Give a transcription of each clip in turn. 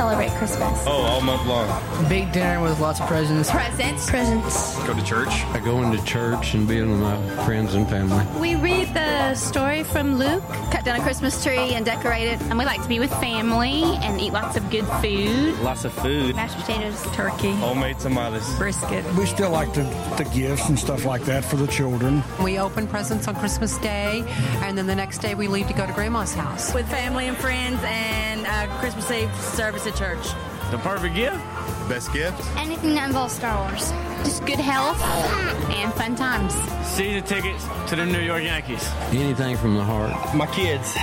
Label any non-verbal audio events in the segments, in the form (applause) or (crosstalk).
you celebrate Christmas? Oh, all month long. Big dinner with lots of presents. Presents. Presents. Go to church. I go into church and be with my friends and family. We read the story from Luke, cut down a Christmas tree and decorate it. And we like to be with family and eat lots of good food. Lots of food. Mashed potatoes, turkey, homemade tamales, brisket. We still like the, the gifts and stuff like that for the children. We open presents on Christmas Day, and then the next day we leave to go to Grandma's house. With family and friends and uh, Christmas Eve service at church. The perfect gift? Best gift? Anything that involves Star Wars. Just good health and fun times. Season tickets to the New York Yankees. Anything from the heart. My kids.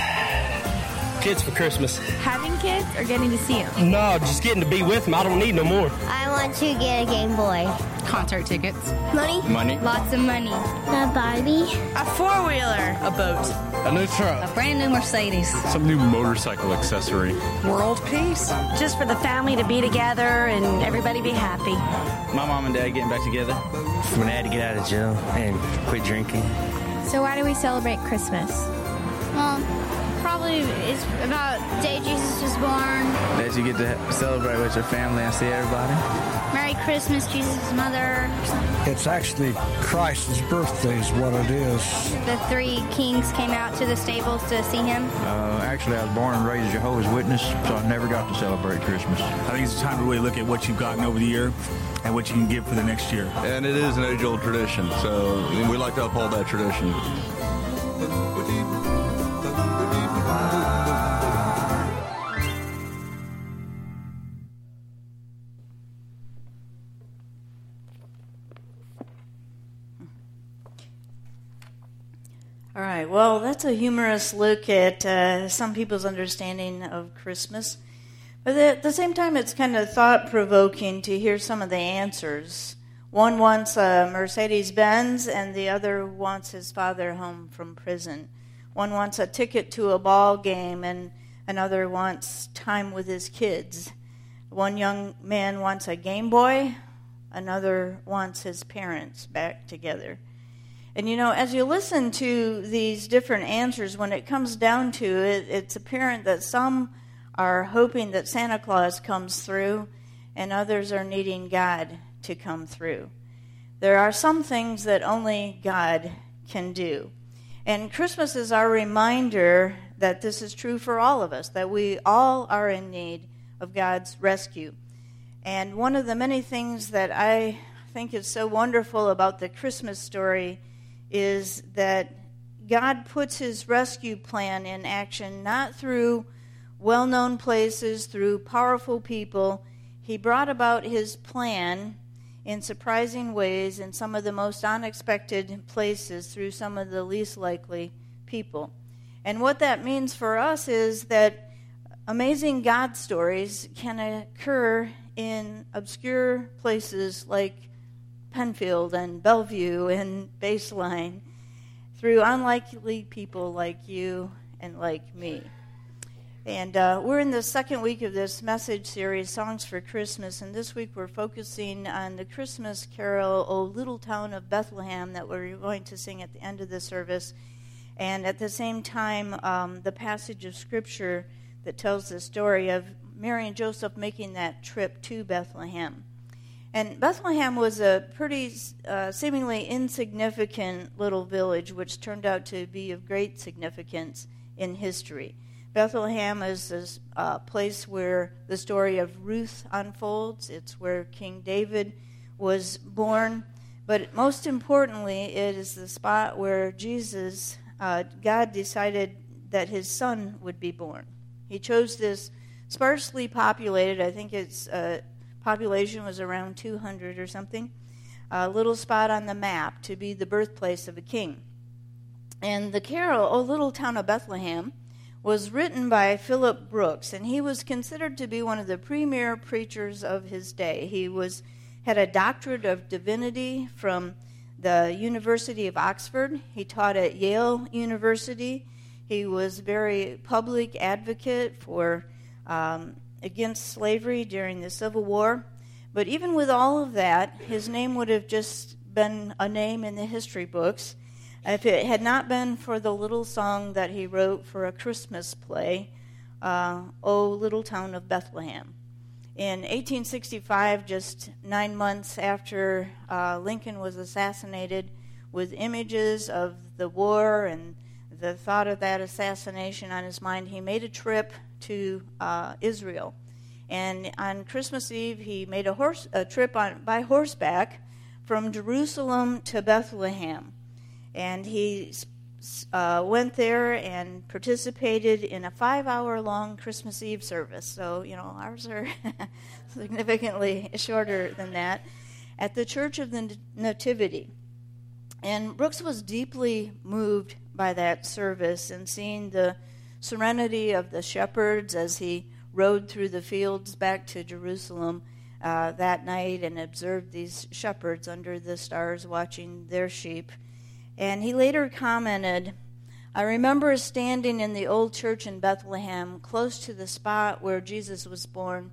Kids for Christmas. Having kids or getting to see them? No, just getting to be with them. I don't need no more. I want to get a Game Boy. Concert tickets. Money. Money. Lots of money. A Barbie. A four wheeler. A boat. A new truck. A brand new Mercedes. Some new motorcycle accessory. World peace. Just for the family to be together and everybody be happy. My mom and dad getting back together. For my dad to get out of jail and quit drinking. So why do we celebrate Christmas? Well, probably it's about the day Jesus was born. That you get to celebrate with your family and see everybody. Merry Christmas, Jesus' mother. It's actually Christ's birthday is what it is. The three kings came out to the stables to see him. Uh, actually, I was born and raised a Jehovah's Witness, so I never got to celebrate Christmas. I think it's time to really look at what you've gotten over the year and what you can give for the next year. And it is an age-old tradition, so we like to uphold that tradition. All right, well, that's a humorous look at uh, some people's understanding of Christmas. But at the same time, it's kind of thought provoking to hear some of the answers. One wants a Mercedes Benz, and the other wants his father home from prison. One wants a ticket to a ball game, and another wants time with his kids. One young man wants a Game Boy, another wants his parents back together. And you know, as you listen to these different answers, when it comes down to it, it's apparent that some are hoping that Santa Claus comes through, and others are needing God to come through. There are some things that only God can do. And Christmas is our reminder that this is true for all of us, that we all are in need of God's rescue. And one of the many things that I think is so wonderful about the Christmas story is that God puts his rescue plan in action not through well known places, through powerful people. He brought about his plan in surprising ways in some of the most unexpected places through some of the least likely people. And what that means for us is that amazing God stories can occur in obscure places like Pennfield and Bellevue and Baseline through unlikely people like you and like me. And uh, we're in the second week of this message series, Songs for Christmas, and this week we're focusing on the Christmas carol, O Little Town of Bethlehem, that we're going to sing at the end of the service. And at the same time, um, the passage of Scripture that tells the story of Mary and Joseph making that trip to Bethlehem. And Bethlehem was a pretty uh, seemingly insignificant little village, which turned out to be of great significance in history. Bethlehem is a uh, place where the story of Ruth unfolds. It's where King David was born. But most importantly, it is the spot where Jesus, uh, God decided that his son would be born. He chose this sparsely populated, I think its uh, population was around 200 or something, a little spot on the map to be the birthplace of a king. And the carol, O Little Town of Bethlehem, was written by Philip Brooks, and he was considered to be one of the premier preachers of his day. He was had a doctorate of divinity from the University of Oxford. He taught at Yale University. He was very public advocate for um, against slavery during the Civil War. But even with all of that, his name would have just been a name in the history books if it had not been for the little song that he wrote for a Christmas play, uh, O Little Town of Bethlehem. In 1865, just nine months after uh, Lincoln was assassinated, with images of the war and the thought of that assassination on his mind, he made a trip to uh, Israel. And on Christmas Eve, he made a, horse, a trip on, by horseback from Jerusalem to Bethlehem. And he uh, went there and participated in a five hour long Christmas Eve service. So, you know, ours are (laughs) significantly shorter than that at the Church of the Nativity. And Brooks was deeply moved by that service and seeing the serenity of the shepherds as he rode through the fields back to Jerusalem uh, that night and observed these shepherds under the stars watching their sheep. And he later commented, I remember standing in the old church in Bethlehem, close to the spot where Jesus was born,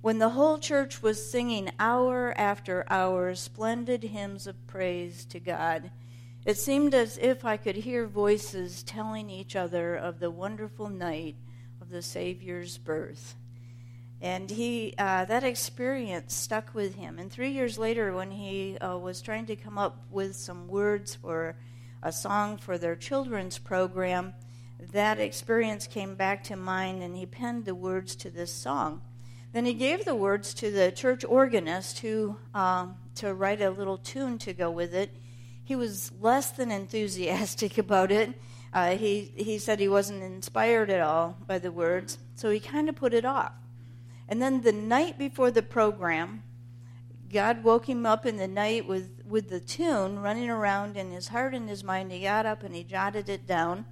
when the whole church was singing hour after hour splendid hymns of praise to God. It seemed as if I could hear voices telling each other of the wonderful night of the Savior's birth. And he, uh, that experience stuck with him. And three years later, when he uh, was trying to come up with some words for a song for their children's program, that experience came back to mind, and he penned the words to this song. Then he gave the words to the church organist who uh, to write a little tune to go with it. He was less than enthusiastic (laughs) about it. Uh, he he said he wasn't inspired at all by the words, so he kind of put it off. And then the night before the program, God woke him up in the night with, with the tune running around in his heart and his mind. He got up and he jotted it down,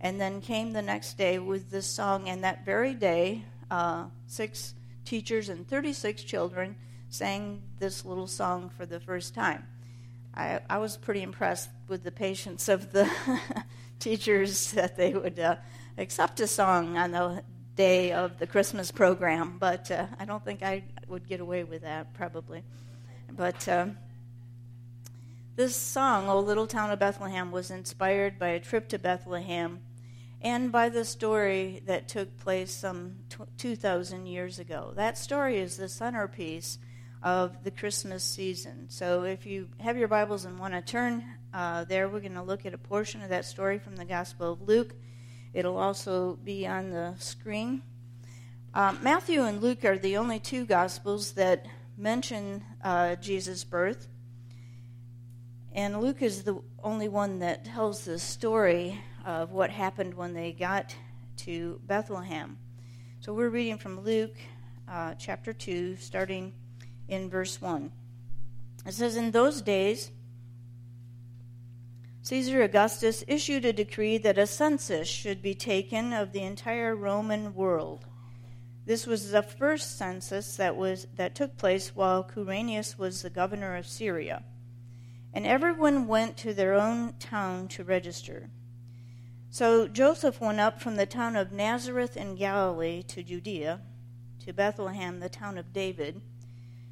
and then came the next day with this song. And that very day, uh, six teachers and 36 children sang this little song for the first time. I, I was pretty impressed with the patience of the (laughs) teachers that they would uh, accept a song on the day of the Christmas program, but uh, I don't think I would get away with that, probably. But uh, this song, O Little Town of Bethlehem, was inspired by a trip to Bethlehem and by the story that took place some 2,000 years ago. That story is the centerpiece of the Christmas season. So if you have your Bibles and want to turn uh, there, we're going to look at a portion of that story from the Gospel of Luke. It'll also be on the screen. Uh, Matthew and Luke are the only two Gospels that mention uh, Jesus' birth. And Luke is the only one that tells the story of what happened when they got to Bethlehem. So we're reading from Luke uh, chapter 2, starting in verse 1. It says, In those days, Caesar Augustus issued a decree that a census should be taken of the entire Roman world. This was the first census that, was, that took place while Quirinius was the governor of Syria. And everyone went to their own town to register. So Joseph went up from the town of Nazareth in Galilee to Judea, to Bethlehem, the town of David,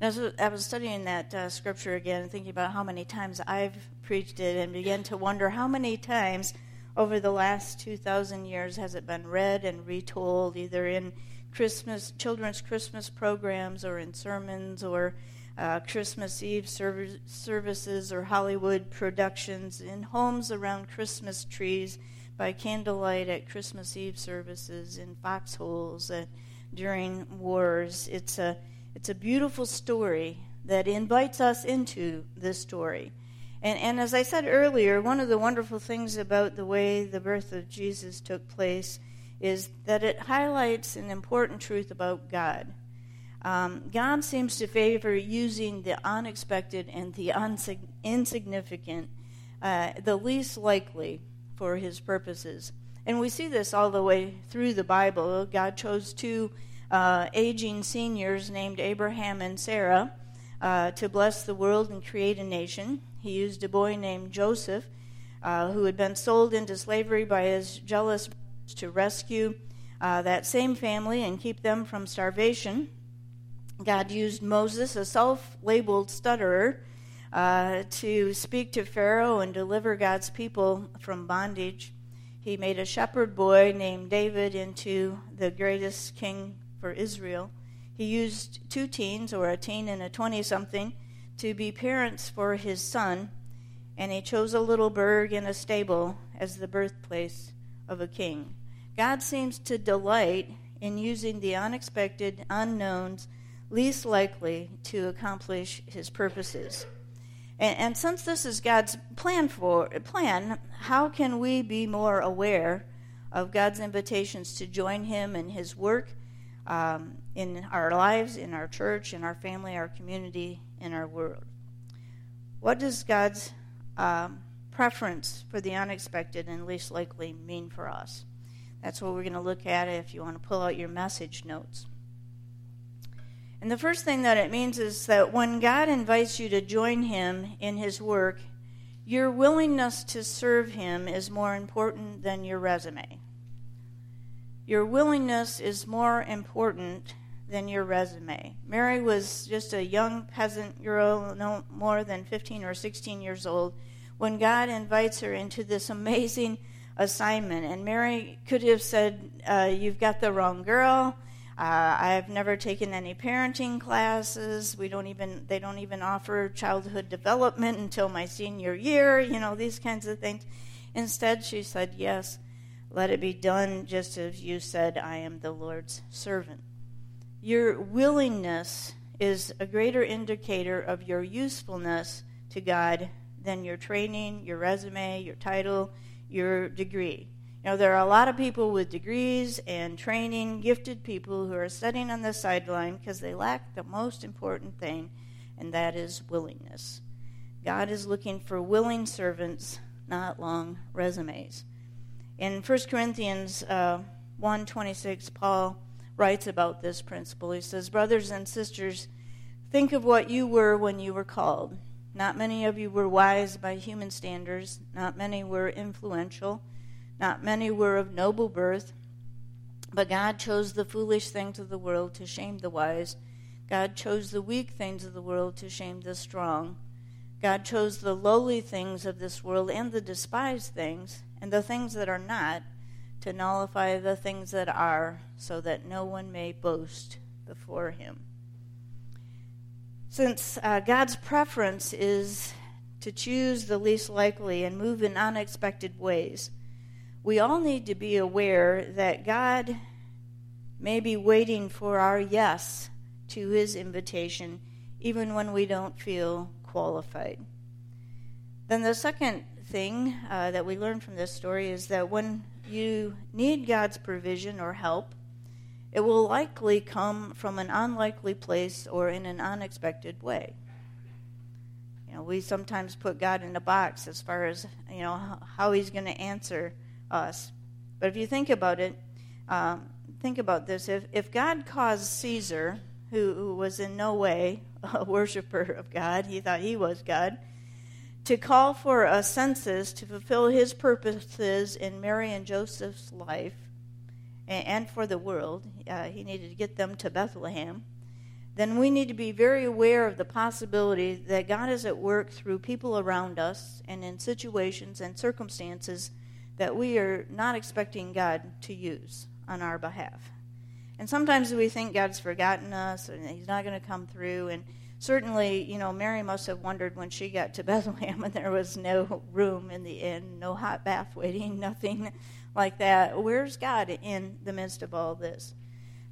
As I was studying that uh, scripture again and thinking about how many times I've preached it and began to wonder how many times over the last 2,000 years has it been read and retold, either in Christmas, children's Christmas programs or in sermons or uh, Christmas Eve services or Hollywood productions, in homes around Christmas trees by candlelight at Christmas Eve services in foxholes during wars. It's a it's a beautiful story that invites us into this story. And, and as I said earlier, one of the wonderful things about the way the birth of Jesus took place is that it highlights an important truth about God. Um, God seems to favor using the unexpected and the unsig- insignificant, uh, the least likely, for his purposes. And we see this all the way through the Bible. God chose two uh, aging seniors named Abraham and Sarah uh, to bless the world and create a nation. He used a boy named Joseph, uh, who had been sold into slavery by his jealous brothers, to rescue uh, that same family and keep them from starvation. God used Moses, a self labeled stutterer, uh, to speak to Pharaoh and deliver God's people from bondage. He made a shepherd boy named David into the greatest king for Israel. He used two teens, or a teen and a 20 something, to be parents for his son, and he chose a little burg in a stable as the birthplace of a king. God seems to delight in using the unexpected, unknowns, least likely to accomplish his purposes. And, and, since this is God's plan for plan, how can we be more aware of God's invitations to join Him in His work um, in our lives, in our church, in our family, our community, in our world? What does God's um, preference for the unexpected and least likely mean for us? That's what we're going to look at if you want to pull out your message notes. And the first thing that it means is that when God invites you to join Him in His work, your willingness to serve Him is more important than your resume. Your willingness is more important than your resume. Mary was just a young peasant girl, no more than 15 or 16 years old, when God invites her into this amazing assignment. And Mary could have said, uh, You've got the wrong girl. Uh, I've never taken any parenting classes. We don't even they don't even offer childhood development until my senior year. You know these kinds of things. Instead, she said, "Yes, let it be done, just as you said. I am the Lord's servant." Your willingness is a greater indicator of your usefulness to God than your training, your resume, your title, your degree. You know, there are a lot of people with degrees and training, gifted people who are sitting on the sideline because they lack the most important thing, and that is willingness. God is looking for willing servants, not long resumes. In 1 Corinthians uh, 1.26, Paul writes about this principle. He says, Brothers and sisters, think of what you were when you were called. Not many of you were wise by human standards, not many were influential, not many were of noble birth. But God chose the foolish things of the world to shame the wise. God chose the weak things of the world to shame the strong. God chose the lowly things of this world and the despised things and the things that are not to nullify the things that are, so that no one may boast before him. Since uh, God's preference is to choose the least likely and move in unexpected ways, we all need to be aware that God may be waiting for our yes to his invitation, even when we don't feel qualified. Then the second thing uh, that we learn from this story is that when you need God's provision or help, it will likely come from an unlikely place or in an unexpected way. You know, we sometimes put God in a box as far as, you know, how he's going to answer us. But if you think about it, um, think about this. If, if God caused Caesar, who, who was in no way (laughs) a worshiper of God, he thought he was God, to call for a census to fulfill his purposes in Mary and Joseph's life and, and for the world, uh, he needed to get them to Bethlehem, then we need to be very aware of the possibility that God is at work through people around us and in situations and circumstances that we are not expecting God to use on our behalf. And sometimes we think God's forgotten us and He's not going to come through. And certainly, you know, Mary must have wondered when she got to (laughs) Bethlehem and there was no room in the inn, no hot bath waiting, (laughs) nothing like that. Where's God in the midst of all this?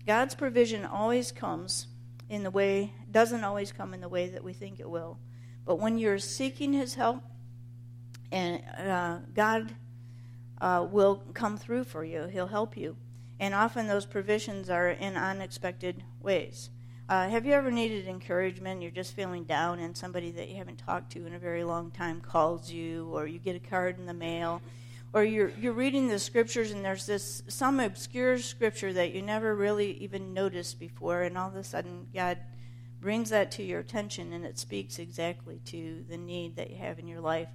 God's provision always comes in the way, doesn't always come in the way that we think it will. But when you're seeking His help, and uh, God uh, will come through for you, He'll help you. And often those provisions are in unexpected ways. Uh, have you ever needed encouragement? You're just feeling down, and somebody that you haven't talked to in a very long time calls you, or you get a card in the mail, or you're you're reading the scriptures and there's this some obscure scripture that you never really even noticed before, and all of a sudden God brings that to your attention and it speaks exactly to the need that you have in your life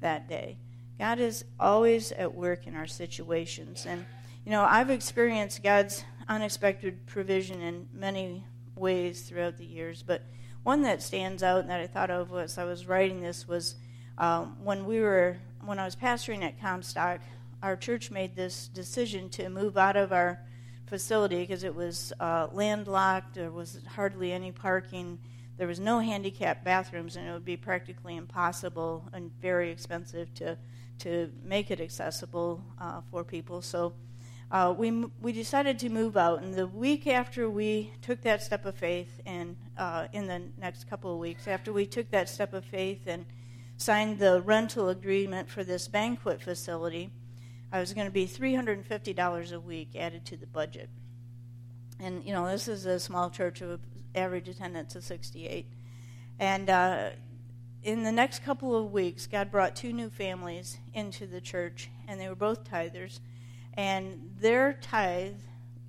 that day. God is always at work in our situations. And, you know, I've experienced God's unexpected provision in many ways throughout the years, but one that stands out and that I thought of as I was writing this was um, when we were, when I was pastoring at Comstock, our church made this decision to move out of our facility because it was uh, landlocked. There was hardly any parking. There was no handicap bathrooms, and it would be practically impossible and very expensive to to make it accessible uh, for people. So uh, we we decided to move out, and the week after we took that step of faith, and uh, in the next couple of weeks after we took that step of faith and signed the rental agreement for this banquet facility, I was going to be $350 a week added to the budget. And, you know, this is a small church of average attendance of 68. And uh, in the next couple of weeks, God brought two new families into the church, and they were both tithers. And their tithe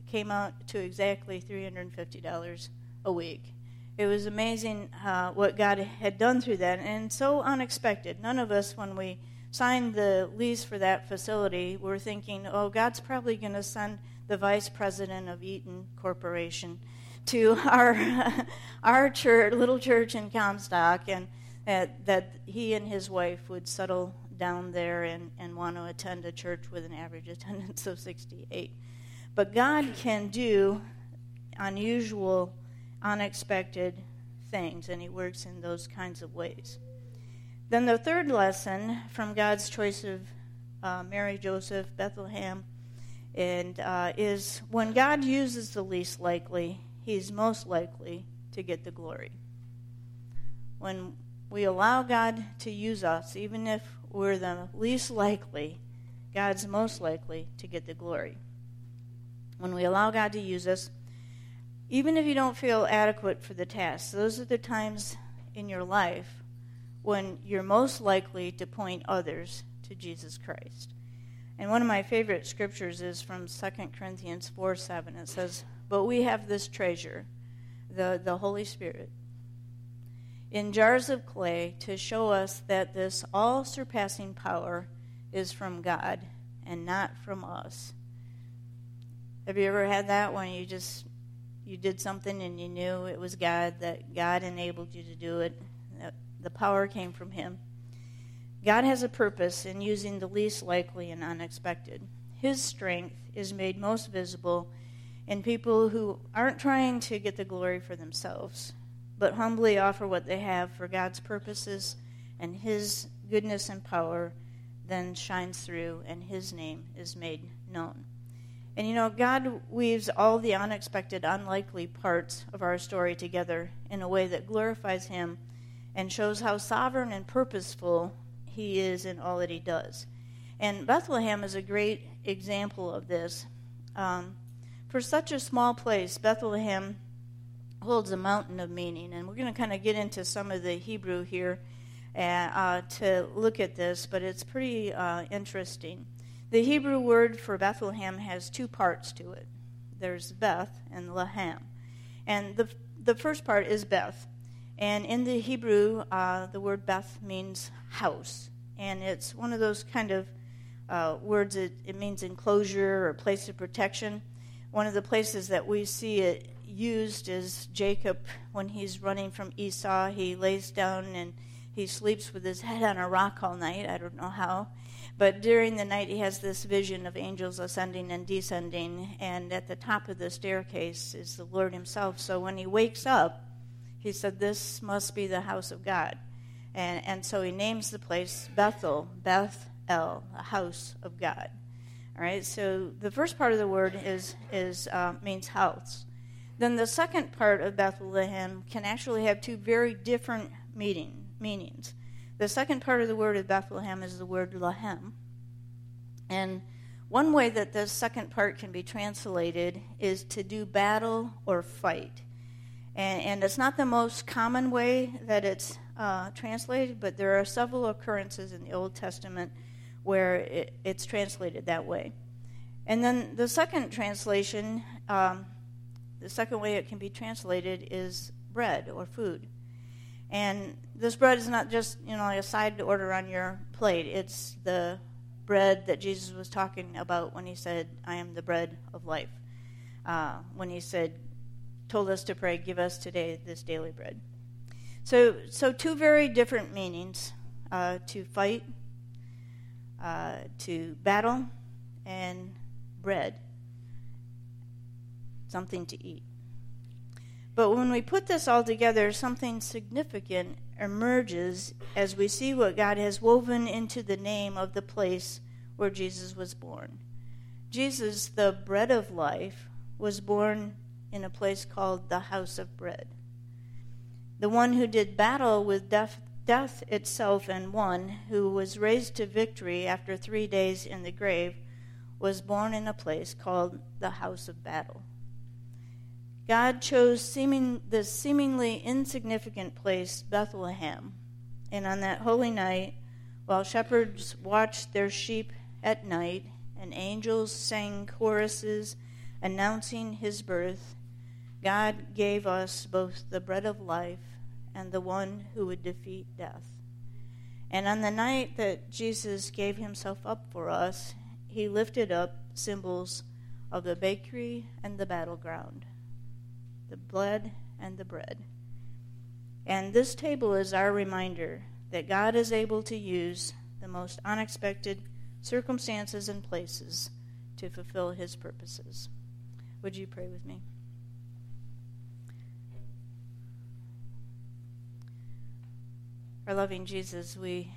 came out to exactly $350 a week. It was amazing uh, what God had done through that, and so unexpected. None of us, when we signed the lease for that facility, we're thinking, oh, God's probably going to send the vice president of Eaton Corporation to (laughs) our our church, little church in Comstock, and that, that he and his wife would settle down there and, and want to attend a church with an average (laughs) attendance of 68. But God can do unusual, unexpected things, and He works in those kinds of ways. Then the third lesson from God's choice of uh, Mary, Joseph, Bethlehem, and uh, is when God uses the least likely, He's most likely to get the glory. When we allow God to use us, even if we're the least likely, God's most likely to get the glory. When we allow God to use us, even if you don't feel adequate for the task, those are the times in your life when you're most likely to point others to Jesus Christ. And one of my favorite scriptures is from 2 Corinthians 4 7. It says, But we have this treasure, the, the Holy Spirit, in jars of clay to show us that this all surpassing power is from God and not from us. Have you ever had that when you just you did something and you knew it was God that God enabled you to do it the power came from him. God has a purpose in using the least likely and unexpected. His strength is made most visible in people who aren't trying to get the glory for themselves, but humbly offer what they have for God's purposes, and His goodness and power then shines through, and His name is made known. And you know, God weaves all the unexpected, unlikely parts of our story together in a way that glorifies Him and shows how sovereign and purposeful he is in all that he does. And Bethlehem is a great example of this. Um, for such a small place, Bethlehem holds a mountain of meaning. And we're going to kind of get into some of the Hebrew here uh, uh, to look at this, but it's pretty uh, interesting. The Hebrew word for Bethlehem has two parts to it there's Beth and Lahem. And the, the first part is Beth. And in the Hebrew, uh, the word Beth means house. And it's one of those kind of uh, words, it, it means enclosure or place of protection. One of the places that we see it used is Jacob when he's running from Esau. He lays down and he sleeps with his head on a rock all night. I don't know how. But during the night, he has this vision of angels ascending and descending. And at the top of the staircase is the Lord himself. So when he wakes up, he said, This must be the house of God. And, and so he names the place Bethel, Beth El, a house of God. All right, so the first part of the word is, is uh, means house. Then the second part of Bethlehem can actually have two very different meaning, meanings. The second part of the word of Bethlehem is the word lahem. And one way that the second part can be translated is to do battle or fight. And, and it's not the most common way that it's uh, translated, but there are several occurrences in the Old Testament where it, it's translated that way. And then the second translation, um, the second way it can be translated is bread or food. And this bread is not just, you know, like a side order on your plate. It's the bread that Jesus was talking about when he said, I am the bread of life. Uh, when he said, told us to pray, give us today this daily bread. So, so two very different meanings uh, to fight, uh, to battle, and bread, something to eat. But when we put this all together, something significant emerges as we see what God has woven into the name of the place where Jesus was born. Jesus, the bread of life, was born in a place called the house of bread. The one who did battle with death, death itself and won, who was raised to victory after three days in the grave, was born in a place called the house of battle. God chose seeming, the seemingly insignificant place, Bethlehem, and on that holy night, while shepherds watched their sheep at night, and angels sang choruses announcing his birth, God gave us both the bread of life and the one who would defeat death. And on the night that Jesus gave himself up for us, he lifted up symbols of the bakery and the battleground, the blood and the bread. And this table is our reminder that God is able to use the most unexpected circumstances and places to fulfill his purposes. Would you pray with me? Our loving Jesus, we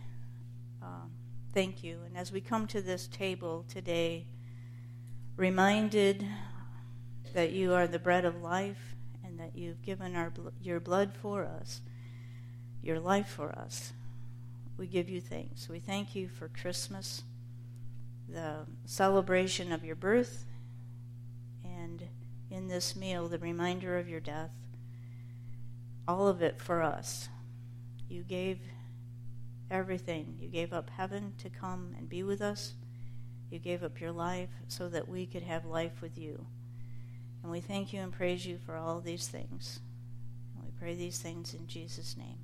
uh, thank you. And as we come to this table today, reminded that you are the bread of life that you've given our your blood for us, your life for us, we give you thanks. We thank you for Christmas, the celebration of your birth, and in this meal, the reminder of your death. All of it for us. You gave everything. You gave up heaven to come and be with us. You gave up your life so that we could have life with you. And we thank you and praise you for all these things. And we pray these things in Jesus' name.